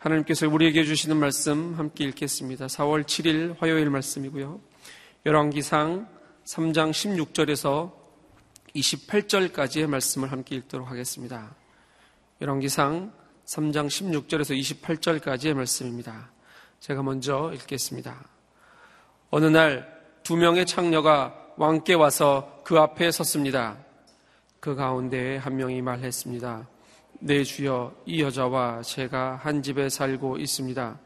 하나님께서 우리에게 주시는 말씀 함께 읽겠습니다. 4월 7일 화요일 말씀이고요. 열왕기상 3장 16절에서 28절까지의 말씀을 함께 읽도록 하겠습니다. 열왕기상 3장 16절에서 28절까지의 말씀입니다. 제가 먼저 읽겠습니다. 어느 날 두 명의 창녀가 왕께 와서 그 앞에 섰습니다. 그 가운데에 한 명이 말했습니다. 내 주여 이 여자와 제가 한 집에 살고 있습니다.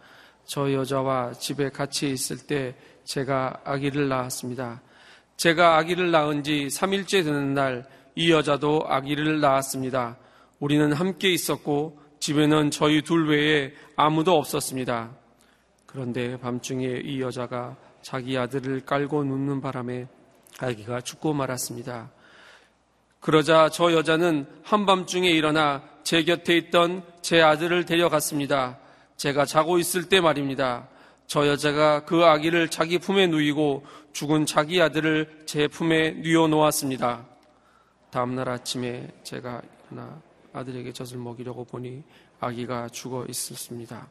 저 여자와 집에 같이 있을 때 제가 아기를 낳았습니다. 제가 아기를 낳은 지 3일째 되는 날 이 여자도 아기를 낳았습니다. 우리는 함께 있었고 집에는 저희 둘 외에 아무도 없었습니다. 그런데 밤중에 이 여자가 자기 아들을 깔고 눕는 바람에 아기가 죽고 말았습니다. 그러자 저 여자는 한밤중에 일어나 제 곁에 있던 제 아들을 데려갔습니다. 제가 자고 있을 때 말입니다. 저 여자가 그 아기를 자기 품에 누이고 죽은 자기 아들을 제 품에 뉘어 놓았습니다. 다음날 아침에 제가 일어나 아들에게 젖을 먹이려고 보니 아기가 죽어 있었습니다.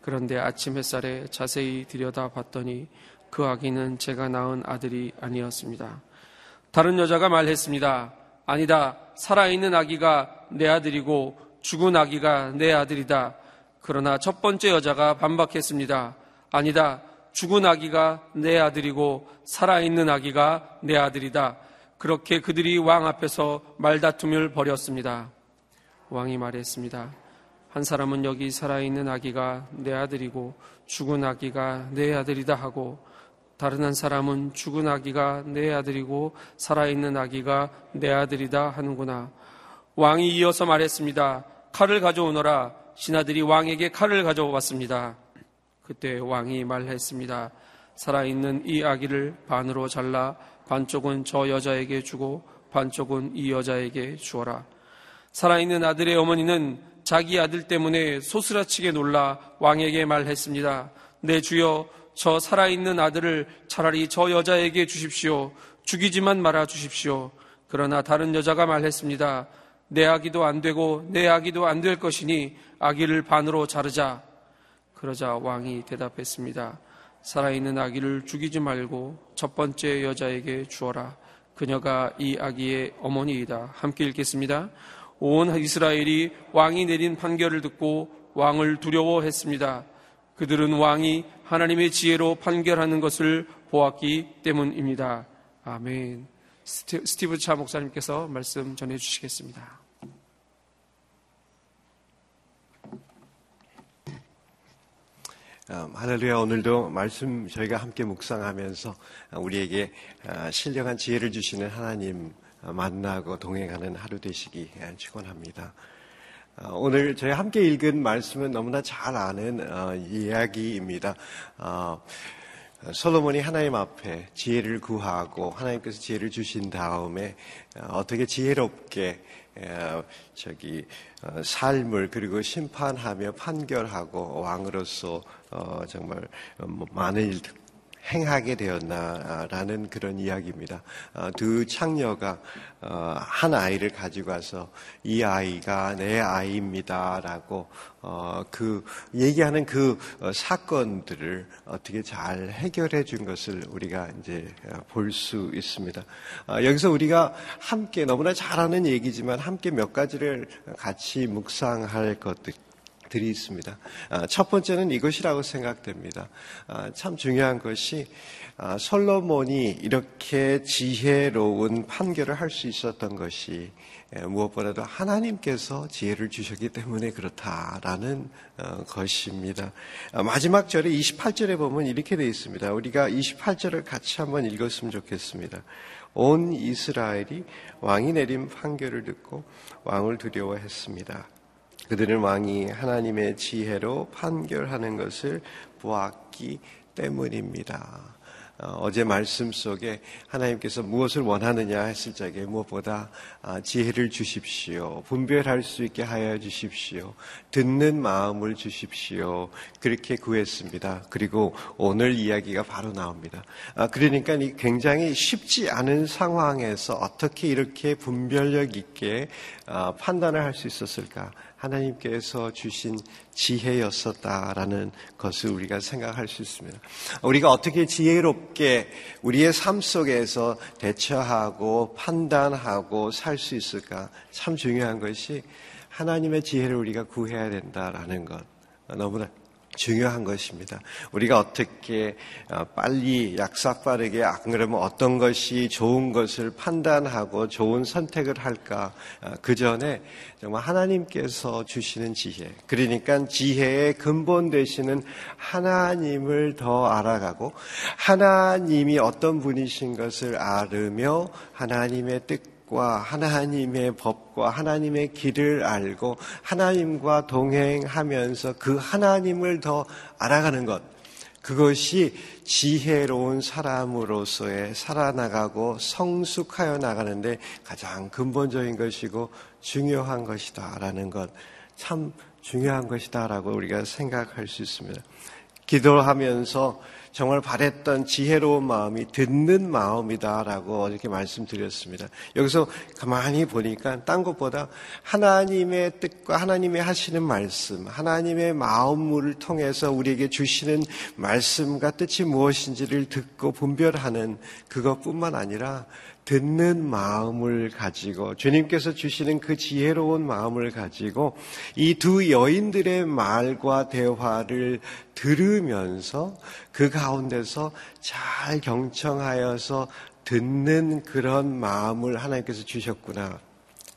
그런데 아침 햇살에 자세히 들여다 봤더니 그 아기는 제가 낳은 아들이 아니었습니다. 다른 여자가 말했습니다. 아니다. 살아있는 아기가 내 아들이고 죽은 아기가 내 아들이다. 그러나 첫 번째 여자가 반박했습니다. 아니다. 죽은 아기가 내 아들이고 살아있는 아기가 내 아들이다. 그렇게 그들이 왕 앞에서 말다툼을 벌였습니다. 왕이 말했습니다. 한 사람은 여기 살아있는 아기가 내 아들이고 죽은 아기가 내 아들이다 하고 다른 한 사람은 죽은 아기가 내 아들이고 살아있는 아기가 내 아들이다 하는구나. 왕이 이어서 말했습니다. 칼을 가져오너라. 신하들이 왕에게 칼을 가져왔습니다. 그때 왕이 말했습니다. 살아있는 이 아기를 반으로 잘라 반쪽은 저 여자에게 주고 반쪽은 이 여자에게 주어라. 살아있는 아들의 어머니는 자기 아들 때문에 소스라치게 놀라 왕에게 말했습니다. 내 주여 저 살아있는 아들을 차라리 저 여자에게 주십시오. 죽이지만 말아 주십시오. 그러나 다른 여자가 말했습니다. 내 아기도 안 되고 내 아기도 안 될 것이니 아기를 반으로 자르자. 그러자 왕이 대답했습니다. 살아있는 아기를 죽이지 말고 첫 번째 여자에게 주어라. 그녀가 이 아기의 어머니이다. 함께 읽겠습니다. 온 이스라엘이 왕이 내린 판결을 듣고 왕을 두려워했습니다. 그들은 왕이 하나님의 지혜로 판결하는 것을 보았기 때문입니다. 아멘. 스티브 차 목사님께서 말씀 전해 주시겠습니다. 음, 할렐루야 오늘도 말씀 저희가 함께 묵상하면서 우리에게 아, 신령한 지혜를 주시는 하나님 만나고 동행하는 하루 되시기 축원합니다. 어, 오늘 저희 함께 읽은 말씀은 너무나 잘 아는 어, 이야기입니다. 어, 솔로몬이 하나님 앞에 지혜를 구하고 하나님께서 지혜를 주신 다음에 어떻게 지혜롭게 저기 삶을 그리고 심판하며 판결하고 왕으로서 정말 뭐 많은 일 행하게 되었나라는 그런 이야기입니다. 어, 두 창녀가 어, 한 아이를 가지고 와서 이 아이가 내 아이입니다라고 어, 그 얘기하는 그 사건들을 어떻게 잘 해결해 준 것을 우리가 이제 볼 수 있습니다. 여기서 우리가 함께 너무나 잘 아는 얘기지만 함께 몇 가지를 같이 묵상할 것들 들이 있습니다. 아, 첫 번째는 이것이라고 생각됩니다. 아, 참 중요한 것이 아, 솔로몬이 이렇게 지혜로운 판결을 할 수 있었던 것이 무엇보다도 하나님께서 지혜를 주셨기 때문에 그렇다라는 어, 것입니다. 마지막 절에 28절에 보면 이렇게 되어 있습니다. 우리가 28절을 같이 한번 읽었으면 좋겠습니다. 온 이스라엘이 왕이 내린 판결을 듣고 왕을 두려워했습니다. 그들은 왕이 하나님의 지혜로 판결하는 것을 보았기 때문입니다. 어, 제 말씀 속에 하나님께서 무엇을 원하느냐 했을 적에 무엇보다 아, 지혜를 주십시오. 분별할 수 있게 하여 주십시오. 듣는 마음을 주십시오. 그렇게 구했습니다. 그리고 오늘 이야기가 바로 나옵니다. 아, 그러니까 굉장히 쉽지 않은 상황에서 어떻게 이렇게 분별력 있게 아, 판단을 할 수 있었을까? 하나님께서 주신 지혜였었다라는 것을 우리가 생각할 수 있습니다. 우리가 어떻게 지혜롭 게 우리의 삶 속에서 대처하고 판단하고 살 수 있을까? 참 중요한 것이 하나님의 지혜를 우리가 구해야 된다라는 것. 너무나 중요한 것입니다. 우리가 어떻게 어, 빨리 약삭 빠르게 안 그러면 어떤 것이 좋은 것을 판단하고 좋은 선택을 할까 어, 그 전에 정말 하나님께서 주시는 지혜 그러니까 지혜의 근본 되시는 하나님을 더 알아가고 하나님이 어떤 분이신 것을 알으며 하나님의 뜻 과 하나님의 법과 하나님의 길을 알고 하나님과 동행하면서 그 하나님을 더 알아가는 것. 그것이 지혜로운 사람으로서의 살아나가고 성숙하여 나가는데 가장 근본적인 것이고 중요한 것이다라는 것. 참 중요한 것이다라고 우리가 생각할 수 있습니다. 기도하면서 정말 바랬던 지혜로운 마음이 듣는 마음이다라고 이렇게 말씀드렸습니다. 여기서 가만히 보니까 딴 것보다 하나님의 뜻과 하나님의 하시는 말씀, 하나님의 마음을 통해서 우리에게 주시는 말씀과 뜻이 무엇인지를 듣고 분별하는 그것뿐만 아니라 듣는 마음을 가지고 주님께서 주시는 그 지혜로운 마음을 가지고 이 두 여인들의 말과 대화를 들으면서 그 가운데서 잘 경청하여서 듣는 그런 마음을 하나님께서 주셨구나.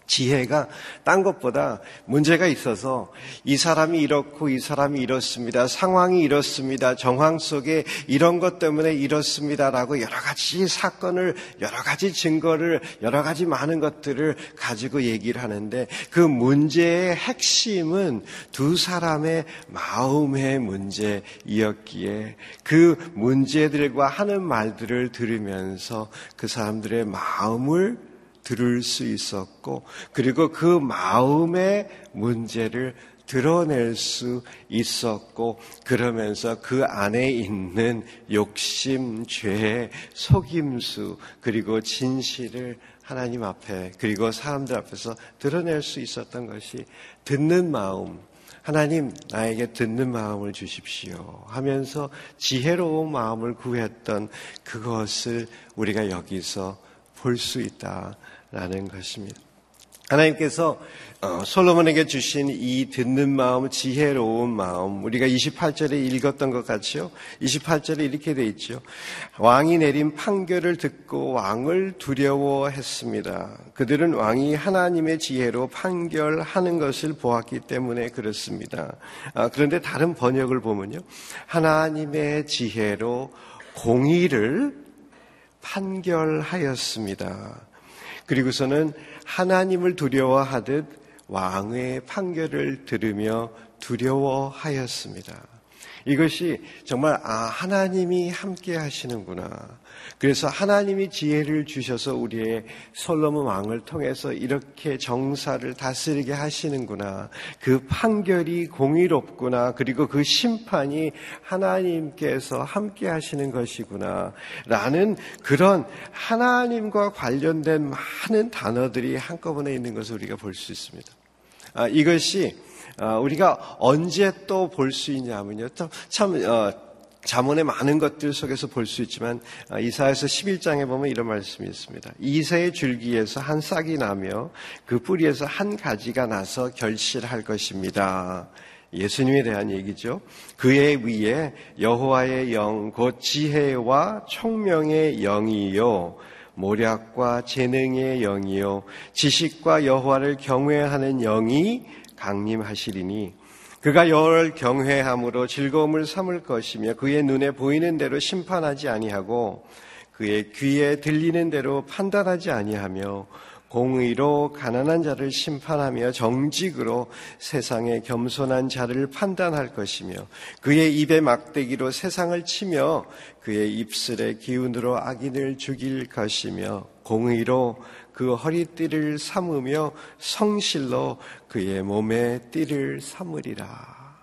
지혜가 딴 것보다 문제가 있어서 이 사람이 이렇고 이 사람이 이렇습니다. 상황이 이렇습니다. 정황 속에 이런 것 때문에 이렇습니다라고 여러 가지 사건을 여러 가지 증거를 여러 가지 많은 것들을 가지고 얘기를 하는데 그 문제의 핵심은 두 사람의 마음의 문제이었기에 그 문제들과 하는 말들을 들으면서 그 사람들의 마음을 들을 수 있었고, 그리고 그 마음의 문제를 드러낼 수 있었고, 그러면서 그 안에 있는 욕심, 죄, 속임수, 그리고 진실을 하나님 앞에, 그리고 사람들 앞에서 드러낼 수 있었던 것이 듣는 마음, 하나님, 나에게 듣는 마음을 주십시오. 하면서 지혜로운 마음을 구했던 그것을 우리가 여기서 볼 수 있다. 라는 것입니다. 하나님께서 어, 솔로몬에게 주신 이 듣는 마음, 지혜로운 마음, 우리가 28절에 읽었던 것 같이요. 28절에 이렇게 돼 있죠. 왕이 내린 판결을 듣고 왕을 두려워했습니다. 그들은 왕이 하나님의 지혜로 판결하는 것을 보았기 때문에 그렇습니다. 아, 그런데 다른 번역을 보면요. 하나님의 지혜로 공의를 판결하였습니다. 그리고서는 하나님을 두려워하듯 왕의 판결을 들으며 두려워하였습니다. 이것이 정말 아 하나님이 함께 하시는구나. 그래서 하나님이 지혜를 주셔서 우리의 솔로몬 왕을 통해서 이렇게 정사를 다스리게 하시는구나. 그 판결이 공의롭구나. 그리고 그 심판이 하나님께서 함께 하시는 것이구나. 라는 그런 하나님과 관련된 많은 단어들이 한꺼번에 있는 것을 우리가 볼 수 있습니다. 아, 이것이 아, 우리가 언제 또 볼 수 있냐면요. 참, 어, 자문의 많은 것들 속에서 볼 수 있지만 아, 이사에서 11장에 보면 이런 말씀이 있습니다. 이세의 줄기에서 한 싹이 나며 그 뿌리에서 한 가지가 나서 결실할 것입니다. 예수님에 대한 얘기죠. 그의 위에 여호와의 영, 곧 지혜와 총명의 영이요. 모략과 재능의 영이요. 지식과 여호와를 경외하는 영이 강림하시리니 그가 여호와를 경외함으로 즐거움을 삼을 것이며 그의 눈에 보이는 대로 심판하지 아니하고 그의 귀에 들리는 대로 판단하지 아니하며 공의로 가난한 자를 심판하며 정직으로 세상의 겸손한 자를 판단할 것이며 그의 입에 막대기로 세상을 치며 그의 입술의 기운으로 악인을 죽일 것이며 공의로 그 허리띠를 삼으며 성실로 그의 몸에 띠를 삼으리라.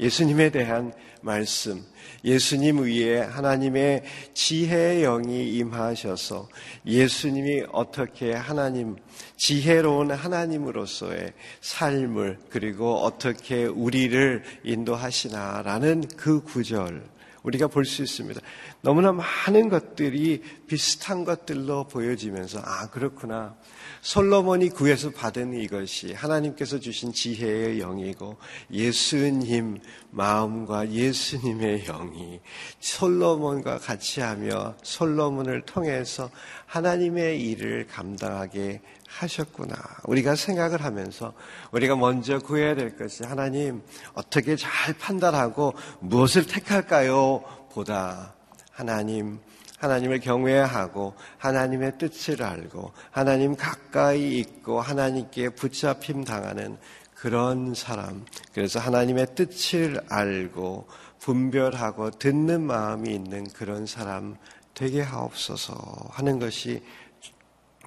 예수님에 대한 말씀, 예수님 위에 하나님의 지혜의 영이 임하셔서 예수님이 어떻게 하나님, 지혜로운 하나님으로서의 삶을 그리고 어떻게 우리를 인도하시나라는 그 구절, 우리가 볼 수 있습니다. 너무나 많은 것들이 비슷한 것들로 보여지면서, 아, 그렇구나. 솔로몬이 구해서 받은 이것이 하나님께서 주신 지혜의 영이고 예수님 마음과 예수님의 영이 솔로몬과 같이 하며 솔로몬을 통해서 하나님의 일을 감당하게 하셨구나. 우리가 생각을 하면서 우리가 먼저 구해야 될 것이 하나님 어떻게 잘 판단하고 무엇을 택할까요? 보다 하나님 하나님을 경외하고 하나님의 뜻을 알고 하나님 가까이 있고 하나님께 붙잡힘 당하는 그런 사람. 그래서 하나님의 뜻을 알고 분별하고 듣는 마음이 있는 그런 사람 되게 하옵소서 하는 것이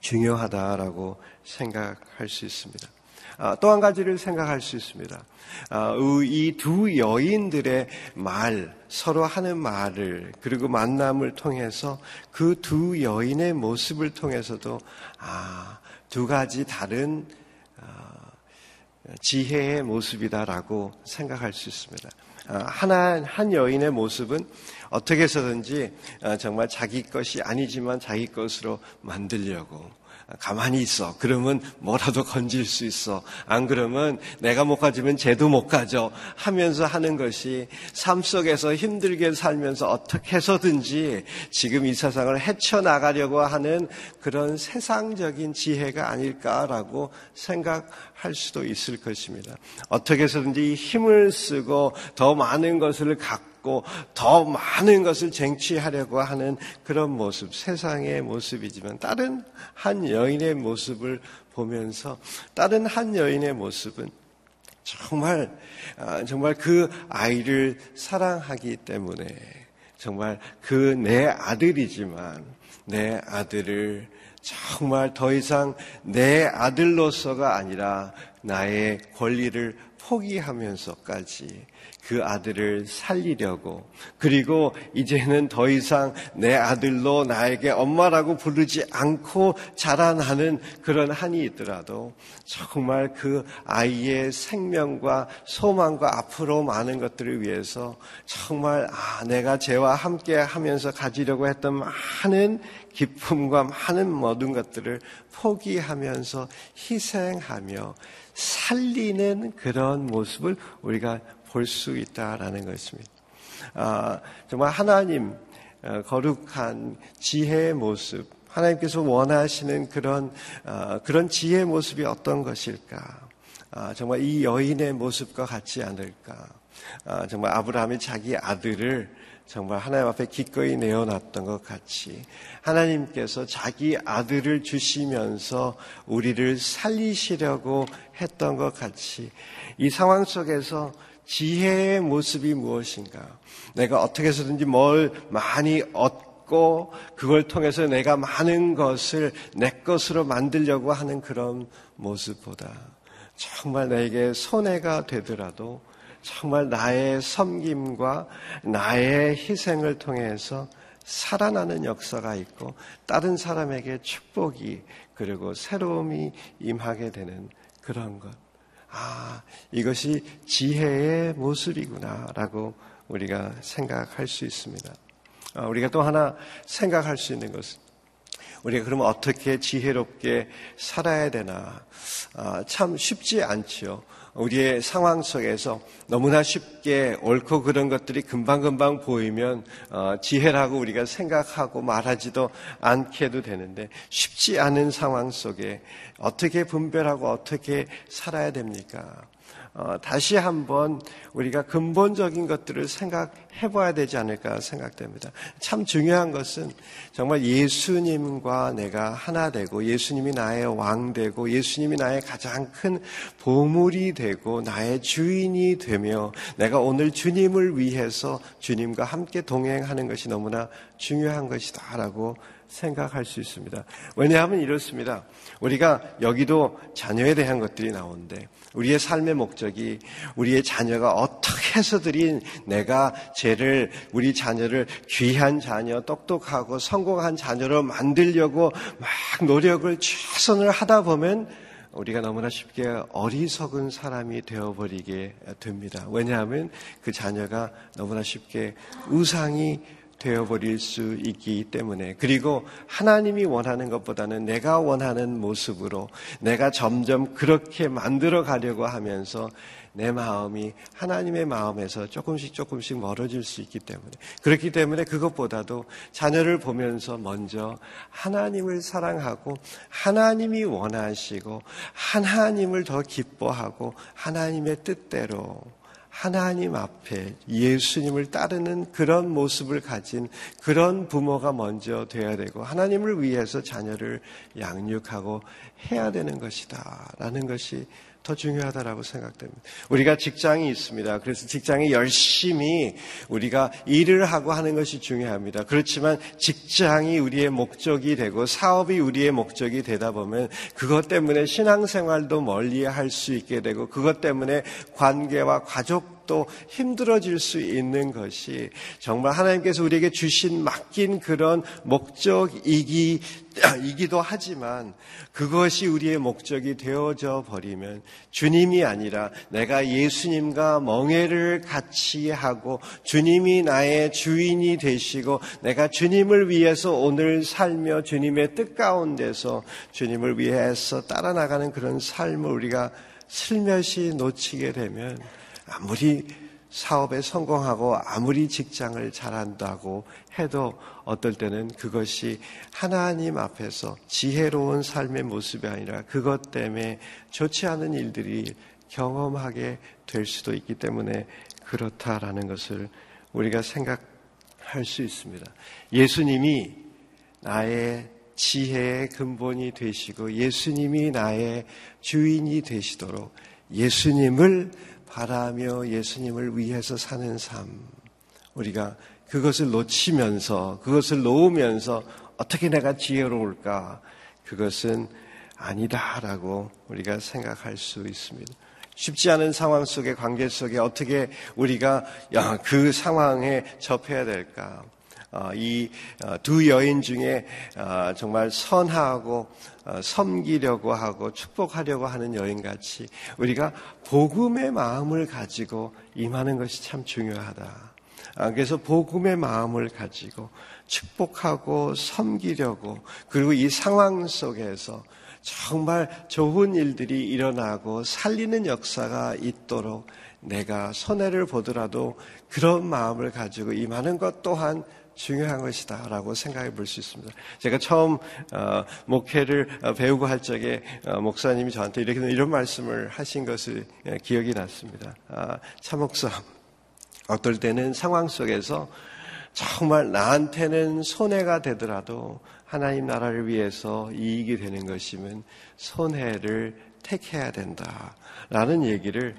중요하다라고 생각할 수 있습니다. 아, 또한 가지를 생각할 수 있습니다. 아, 이두 여인들의 말, 서로 하는 말을, 그리고 만남을 통해서 그 두 여인의 모습을 통해서도, 아, 두 가지 다른 아, 지혜의 모습이다라고 생각할 수 있습니다. 하나, 한 여인의 모습은 어떻게 해서든지 정말 자기 것이 아니지만 자기 것으로 만들려고 가만히 있어. 그러면 뭐라도 건질 수 있어. 안 그러면 내가 못 가지면 쟤도 못 가져. 하면서 하는 것이 삶 속에서 힘들게 살면서 어떻게 해서든지 지금 이 세상을 헤쳐나가려고 하는 그런 세상적인 지혜가 아닐까라고 생각할 수도 있을 것입니다. 어떻게 해서든지 힘을 쓰고 더 많은 것을 갖고 갖고 더 많은 것을 쟁취하려고 하는 그런 모습, 세상의 모습이지만 다른 한 여인의 모습을 보면서 다른 한 여인의 모습은 정말 아, 정말 그 아이를 사랑하기 때문에 정말 그 내 아들이지만 내 아들을 정말 더 이상 내 아들로서가 아니라 나의 권리를 포기하면서까지 그 아들을 살리려고. 그리고 이제는 더 이상 내 아들로 나에게 엄마라고 부르지 않고 자라나는 그런 한이 있더라도 정말 그 아이의 생명과 소망과 앞으로 많은 것들을 위해서 정말 아 내가 쟤와 함께 하면서 가지려고 했던 많은 기쁨과 많은 모든 것들을 포기하면서 희생하며 살리는 그런 모습을 우리가 볼 수 있다라는 것입니다. 아, 정말 하나님 어, 거룩한 지혜의 모습, 하나님께서 원하시는 그런 어, 그런 지혜의 모습이 어떤 것일까? 아, 정말 이 여인의 모습과 같지 않을까? 아, 정말 아브라함이 자기 아들을 정말 하나님 앞에 기꺼이 내어놨던 것 같이 하나님께서 자기 아들을 주시면서 우리를 살리시려고 했던 것 같이 이 상황 속에서 지혜의 모습이 무엇인가? 내가 어떻게 해서든지 뭘 많이 얻고 그걸 통해서 내가 많은 것을 내 것으로 만들려고 하는 그런 모습보다 정말 나에게 손해가 되더라도 정말 나의 섬김과 나의 희생을 통해서 살아나는 역사가 있고 다른 사람에게 축복이 그리고 새로움이 임하게 되는 그런 것. 아, 이것이 지혜의 모습이구나라고 우리가 생각할 수 있습니다. 아, 우리가 또 하나 생각할 수 있는 것은 우리가 그러면 어떻게 지혜롭게 살아야 되나? 아, 참 쉽지 않지요. 우리의 상황 속에서 너무나 쉽게 옳고 그런 것들이 금방금방 보이면 어, 지혜라고 우리가 생각하고 말하지도 않게도 되는데 쉽지 않은 상황 속에 어떻게 분별하고 어떻게 살아야 됩니까? 어, 다시 한번 우리가 근본적인 것들을 생각해 봐야 되지 않을까 생각됩니다. 참 중요한 것은 정말 예수님과 내가 하나 되고 예수님이 나의 왕 되고 예수님이 나의 가장 큰 보물이 되고 나의 주인이 되며 내가 오늘 주님을 위해서 주님과 함께 동행하는 것이 너무나 중요한 것이다라고 생각할 수 있습니다. 왜냐하면 이렇습니다. 우리가 여기도 자녀에 대한 것들이 나오는데 우리의 삶의 목적이 우리의 자녀가 어떻게 해서들이 내가 쟤를 우리 자녀를 귀한 자녀, 똑똑하고 성공한 자녀로 만들려고 막 노력을 최선을 하다 보면 우리가 너무나 쉽게 어리석은 사람이 되어버리게 됩니다. 왜냐하면 그 자녀가 너무나 쉽게 우상이 되어버릴 수 있기 때문에. 그리고 하나님이 원하는 것보다는 내가 원하는 모습으로 내가 점점 그렇게 만들어 가려고 하면서 내 마음이 하나님의 마음에서 조금씩 조금씩 멀어질 수 있기 때문에. 그렇기 때문에 그것보다도 자녀를 보면서 먼저 하나님을 사랑하고 하나님이 원하시고 하나님을 더 기뻐하고 하나님의 뜻대로 하나님 앞에 예수님을 따르는 그런 모습을 가진 그런 부모가 먼저 돼야 되고 하나님을 위해서 자녀를 양육하고 해야 되는 것이다. 라는 것이 더 중요하다라고 생각됩니다. 우리가 직장이 있습니다. 그래서 직장에 열심히 우리가 일을 하고 하는 것이 중요합니다. 그렇지만 직장이 우리의 목적이 되고 사업이 우리의 목적이 되다 보면 그것 때문에 신앙생활도 멀리 할 수 있게 되고 그것 때문에 관계와 가족 또 힘들어질 수 있는 것이 정말 하나님께서 우리에게 주신 맡긴 그런 목적이기, 이기도 하지만 그것이 우리의 목적이 되어져 버리면 주님이 아니라 내가 예수님과 멍해를 같이 하고 주님이 나의 주인이 되시고 내가 주님을 위해서 오늘 살며 주님의 뜻 가운데서 주님을 위해서 따라 나가는 그런 삶을 우리가 슬며시 놓치게 되면 아무리 사업에 성공하고 아무리 직장을 잘한다고 해도 어떨 때는 그것이 하나님 앞에서 지혜로운 삶의 모습이 아니라 그것 때문에 좋지 않은 일들이 경험하게 될 수도 있기 때문에 그렇다라는 것을 우리가 생각할 수 있습니다. 예수님이 나의 지혜의 근본이 되시고 예수님이 나의 주인이 되시도록 예수님을 바라며 예수님을 위해서 사는 삶. 우리가 그것을 놓치면서, 그것을 놓으면서 어떻게 내가 지혜로울까? 그것은 아니다라고 우리가 생각할 수 있습니다. 쉽지 않은 상황 속에 관계 속에 어떻게 우리가 그 상황에 접해야 될까? 어, 이두 어, 여인 중에 어, 정말 선하고 섬기려고 하고 축복하려고 하는 여인같이 우리가 복음의 마음을 가지고 임하는 것이 참 중요하다. 그래서 복음의 마음을 가지고 축복하고 섬기려고 그리고 이 상황 속에서 정말 좋은 일들이 일어나고 살리는 역사가 있도록 내가 손해를 보더라도 그런 마음을 가지고 임하는 것 또한 중요한 것이다 라고 생각해 볼 수 있습니다. 제가 처음 어, 목회를 어, 배우고 할 적에 어, 목사님이 저한테 이렇게 이런 말씀을 하신 것을 예, 기억이 났습니다. 아, 차 목사 어떨 때는 상황 속에서 정말 나한테는 손해가 되더라도 하나님 나라를 위해서 이익이 되는 것이면 손해를 택해야 된다. 라는 얘기를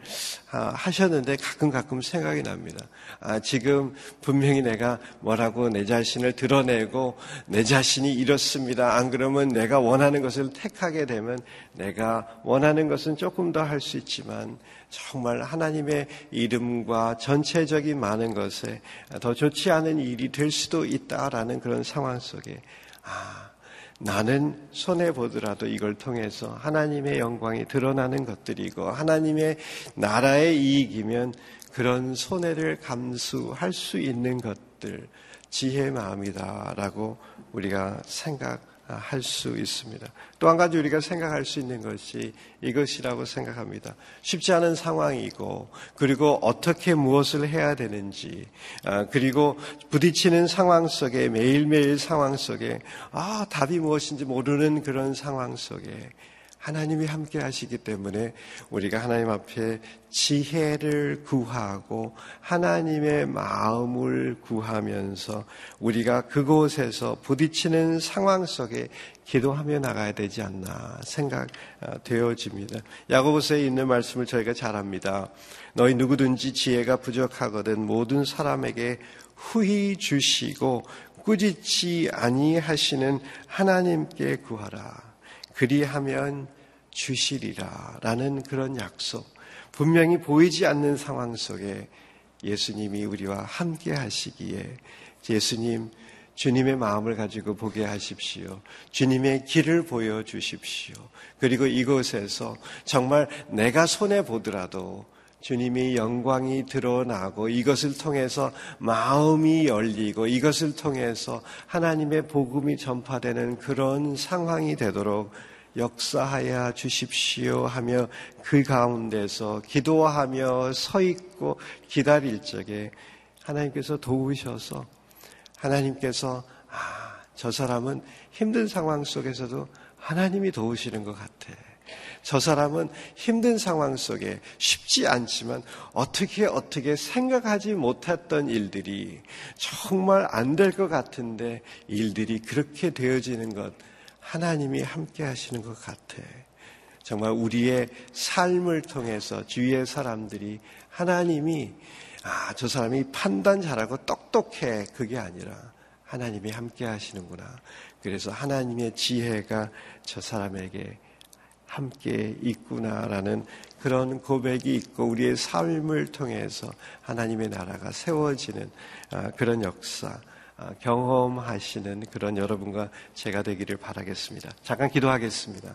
아, 하셨는데 가끔 가끔 생각이 납니다. 아, 지금 분명히 내가 뭐라고 내 자신을 드러내고 내 자신이 이렇습니다. 안 그러면 내가 원하는 것을 택하게 되면 내가 원하는 것은 조금 더 할 수 있지만 정말 하나님의 이름과 전체적인 많은 것에 더 좋지 않은 일이 될 수도 있다라는 그런 상황 속에 아, 나는 손해 보더라도 이걸 통해서 하나님의 영광이 드러나는 것들이고 하나님의 나라의 이익이면 그런 손해를 감수할 수 있는 것들 지혜의 마음이다라고 우리가 생각 할 수 있습니다. 또 한 가지 우리가 생각할 수 있는 것이 이것이라고 생각합니다. 쉽지 않은 상황이고, 그리고 어떻게 무엇을 해야 되는지, 아, 그리고 부딪히는 상황 속에, 매일매일 상황 속에, 아, 답이 무엇인지 모르는 그런 상황 속에, 하나님이 함께 하시기 때문에 우리가 하나님 앞에 지혜를 구하고 하나님의 마음을 구하면서 우리가 그곳에서 부딪히는 상황 속에 기도하며 나가야 되지 않나 생각되어집니다. 야고보서에 있는 말씀을 저희가 잘 압니다. 너희 누구든지 지혜가 부족하거든 모든 사람에게 후히 주시고 꾸짖지 아니하시는 하나님께 구하라. 그리하면 주시리라. 라는 그런 약속. 분명히 보이지 않는 상황 속에 예수님이 우리와 함께 하시기에 예수님 주님의 마음을 가지고 보게 하십시오. 주님의 길을 보여 주십시오. 그리고 이곳에서 정말 내가 손해 보더라도 주님의 영광이 드러나고 이것을 통해서 마음이 열리고 이것을 통해서 하나님의 복음이 전파되는 그런 상황이 되도록 역사하여 주십시오 하며 그 가운데서 기도하며 서 있고 기다릴 적에 하나님께서 도우셔서 하나님께서 아, 저 사람은 힘든 상황 속에서도 하나님이 도우시는 것 같아. 저 사람은 힘든 상황 속에 쉽지 않지만 어떻게 어떻게 생각하지 못했던 일들이 정말 안 될 것 같은데 일들이 그렇게 되어지는 것 하나님이 함께 하시는 것 같아. 정말 우리의 삶을 통해서 주위의 사람들이 하나님이 아, 저 사람이 판단 잘하고 똑똑해. 그게 아니라 하나님이 함께 하시는구나. 그래서 하나님의 지혜가 저 사람에게 함께 있구나라는 그런 고백이 있고 우리의 삶을 통해서 하나님의 나라가 세워지는 아, 그런 역사 아, 경험하시는 그런 여러분과 제가 되기를 바라겠습니다. 잠깐 기도하겠습니다.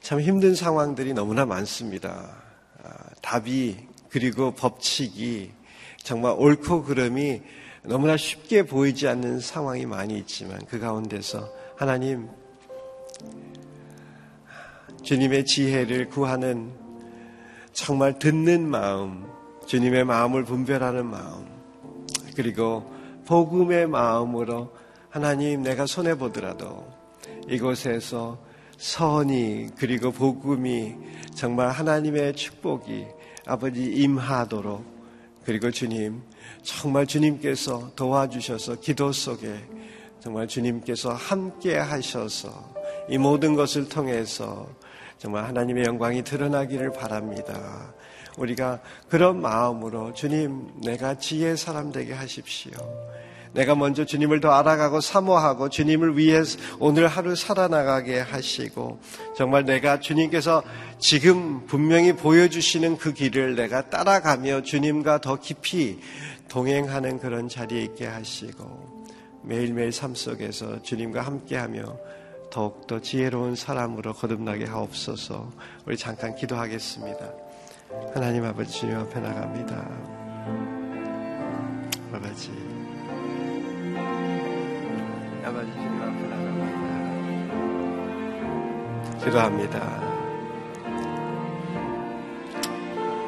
참 힘든 상황들이 너무나 많습니다. 아, 답이 그리고 법칙이 정말 옳고 그름이 너무나 쉽게 보이지 않는 상황이 많이 있지만 그 가운데서 하나님 주님의 지혜를 구하는 정말 듣는 마음, 주님의 마음을 분별하는 마음, 그리고 복음의 마음으로 하나님 내가 손해 보더라도 이곳에서 선이 그리고 복음이 정말 하나님의 축복이 아버지 임하도록 그리고 주님 정말 주님께서 도와주셔서 기도 속에 정말 주님께서 함께 하셔서 이 모든 것을 통해서 정말 하나님의 영광이 드러나기를 바랍니다. 우리가 그런 마음으로 주님 내가 지혜의 사람 되게 하십시오. 내가 먼저 주님을 더 알아가고 사모하고 주님을 위해 오늘 하루 살아나가게 하시고 정말 내가 주님께서 지금 분명히 보여주시는 그 길을 내가 따라가며 주님과 더 깊이 동행하는 그런 자리에 있게 하시고 매일매일 삶 속에서 주님과 함께하며 더욱더 지혜로운 사람으로 거듭나게 하옵소서 우리 잠깐 기도하겠습니다. 하나님 아버지 주님 앞에 나갑니다. 아버지 아버지 주님 앞에 나갑니다. 기도합니다.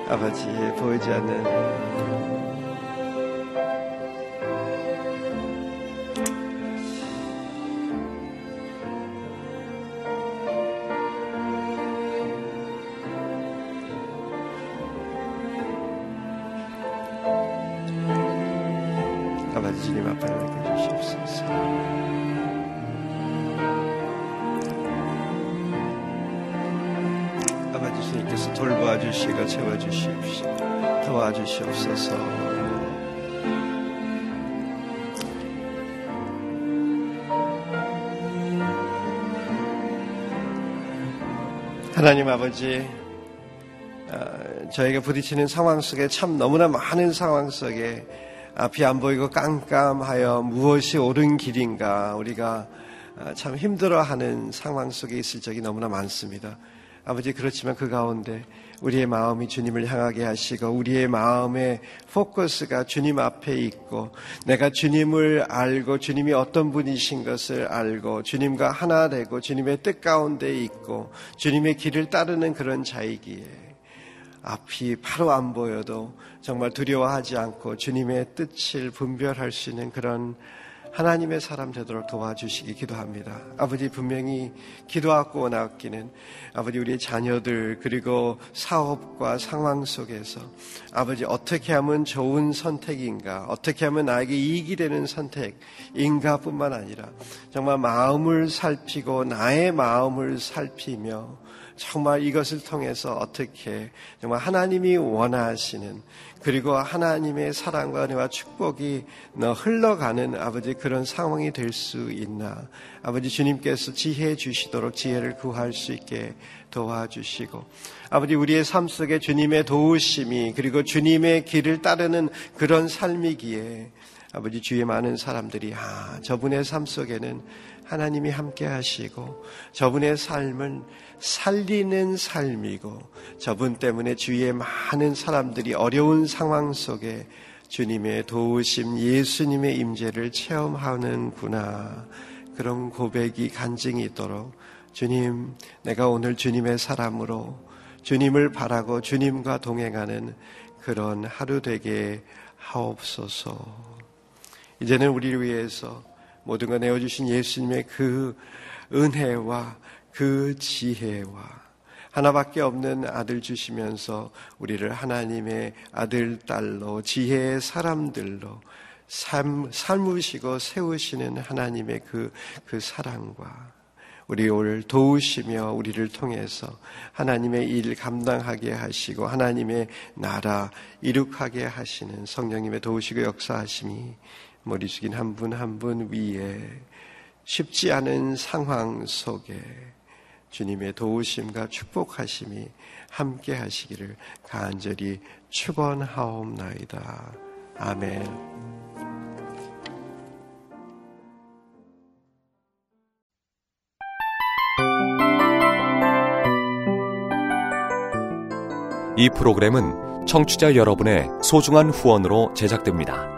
아버지 보이지 않는 채워 주시옵시고 도와 주시옵소서. 하나님 아버지, 어, 저희가 부딪히는 상황 속에 참 너무나 많은 상황 속에 앞이 안 보이고 깜깜하여 무엇이 옳은 길인가 우리가 어, 참 힘들어하는 상황 속에 있을 적이 너무나 많습니다. 아버지 그렇지만 그 가운데 우리의 마음이 주님을 향하게 하시고 우리의 마음의 포커스가 주님 앞에 있고 내가 주님을 알고 주님이 어떤 분이신 것을 알고 주님과 하나 되고 주님의 뜻 가운데 있고 주님의 길을 따르는 그런 자이기에 앞이 바로 안 보여도 정말 두려워하지 않고 주님의 뜻을 분별할 수 있는 그런 하나님의 사람 되도록 도와주시기 기도합니다. 아버지 분명히 기도하고 원하기는 아버지 우리의 자녀들 그리고 사업과 상황 속에서 아버지 어떻게 하면 좋은 선택인가 어떻게 하면 나에게 이익이 되는 선택인가 뿐만 아니라 정말 마음을 살피고 나의 마음을 살피며 정말 이것을 통해서 어떻게 정말 하나님이 원하시는 그리고 하나님의 사랑과 은혜와 축복이 흘러가는 아버지 그런 상황이 될 수 있나? 아버지 주님께서 지혜 주시도록 지혜를 구할 수 있게 도와주시고 아버지 우리의 삶 속에 주님의 도우심이 그리고 주님의 길을 따르는 그런 삶이기에 아버지 주위에 많은 사람들이 아 저분의 삶 속에는 하나님이 함께 하시고 저분의 삶은 살리는 삶이고 저분 때문에 주위에 많은 사람들이 어려운 상황 속에 주님의 도우심, 예수님의 임재를 체험하는구나. 그런 고백이 간증이 있도록 주님, 내가 오늘 주님의 사람으로 주님을 바라고 주님과 동행하는 그런 하루 되게 하옵소서. 이제는 우리를 위해서 모든 걸 내어주신 예수님의 그 은혜와 그 지혜와 하나밖에 없는 아들 주시면서 우리를 하나님의 아들, 딸로 지혜의 사람들로 삶, 삶으시고 세우시는 하나님의 그, 그 사랑과 우리 오늘 도우시며 우리를 통해서 하나님의 일 감당하게 하시고 하나님의 나라 이룩하게 하시는 성령님의 도우시고 역사하심이 머리 숙인 한 분 한 분 위에 쉽지 않은 상황 속에 주님의 도우심과 축복하심이 함께 하시기를 간절히 축원하옵나이다. 아멘. 이 프로그램은 청취자 여러분의 소중한 후원으로 제작됩니다.